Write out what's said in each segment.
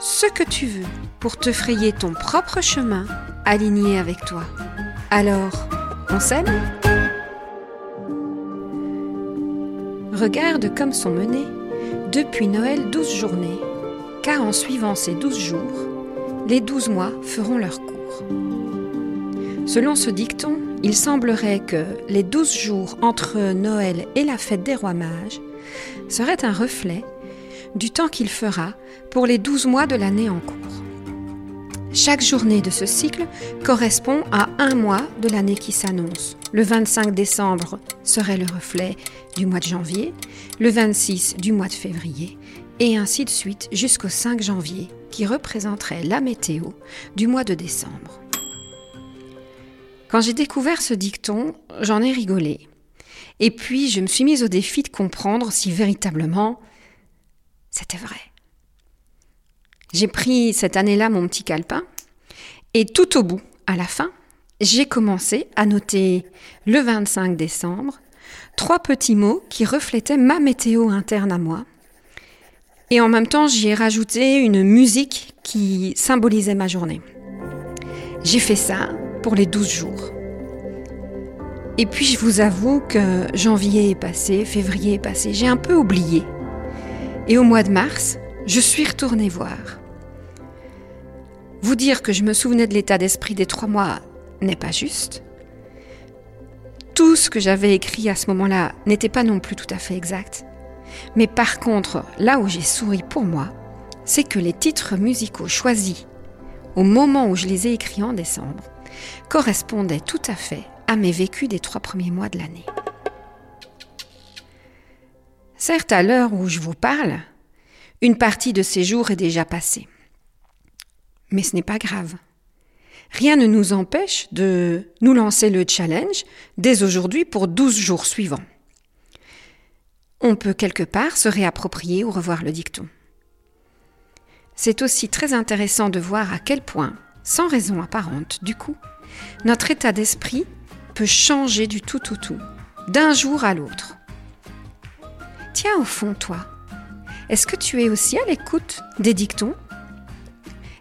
ce que tu veux pour te frayer ton propre chemin aligné avec toi. Alors, on s'aime Regarde comme sont menées, depuis Noël, douze journées, car en suivant ces douze jours, les douze mois feront leur cours. Selon ce dicton, il semblerait que les douze jours entre Noël et la fête des rois mages seraient un reflet du temps qu'il fera pour les douze mois de l'année en cours. Chaque journée de ce cycle correspond à un mois de l'année qui s'annonce. Le 25 décembre serait le reflet du mois de janvier, le 26 du mois de février, et ainsi de suite jusqu'au 5 janvier, qui représenterait la météo du mois de décembre. Quand j'ai découvert ce dicton, j'en ai rigolé. Et puis je me suis mise au défi de comprendre si véritablement c'était vrai. J'ai pris cette année-là mon petit calepin et tout au bout, à la fin, j'ai commencé à noter le 25 décembre trois petits mots qui reflétaient ma météo interne à moi. Et en même temps, j'y ai rajouté une musique qui symbolisait ma journée. J'ai fait ça pour les 12 jours. Et puis je vous avoue que janvier est passé, février est passé, j'ai un peu oublié. Et au mois de mars, je suis retournée voir. Vous dire que je me souvenais de l'état d'esprit des trois mois n'est pas juste. Tout ce que j'avais écrit à ce moment-là n'était pas non plus tout à fait exact. Mais par contre, là où j'ai souri pour moi, c'est que les titres musicaux choisis au moment où je les ai écrits en décembre correspondaient tout à fait à mes vécus des trois premiers mois de l'année. Certes, à l'heure où je vous parle, une partie de ces jours est déjà passée. Mais ce n'est pas grave. Rien ne nous empêche de nous lancer le challenge dès aujourd'hui pour 12 jours suivants. On peut quelque part se réapproprier ou revoir le dicton. C'est aussi très intéressant de voir à quel point, sans raison apparente du coup, notre état d'esprit peut changer du tout tout tout, d'un jour à l'autre. Tiens au fond, toi, est-ce que tu es aussi à l'écoute des dictons?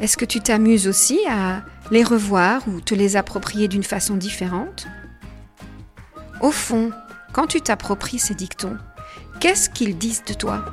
Est-ce que tu t'amuses aussi à les revoir ou te les approprier d'une façon différente? Au fond, quand tu t'appropries ces dictons, qu'est-ce qu'ils disent de toi?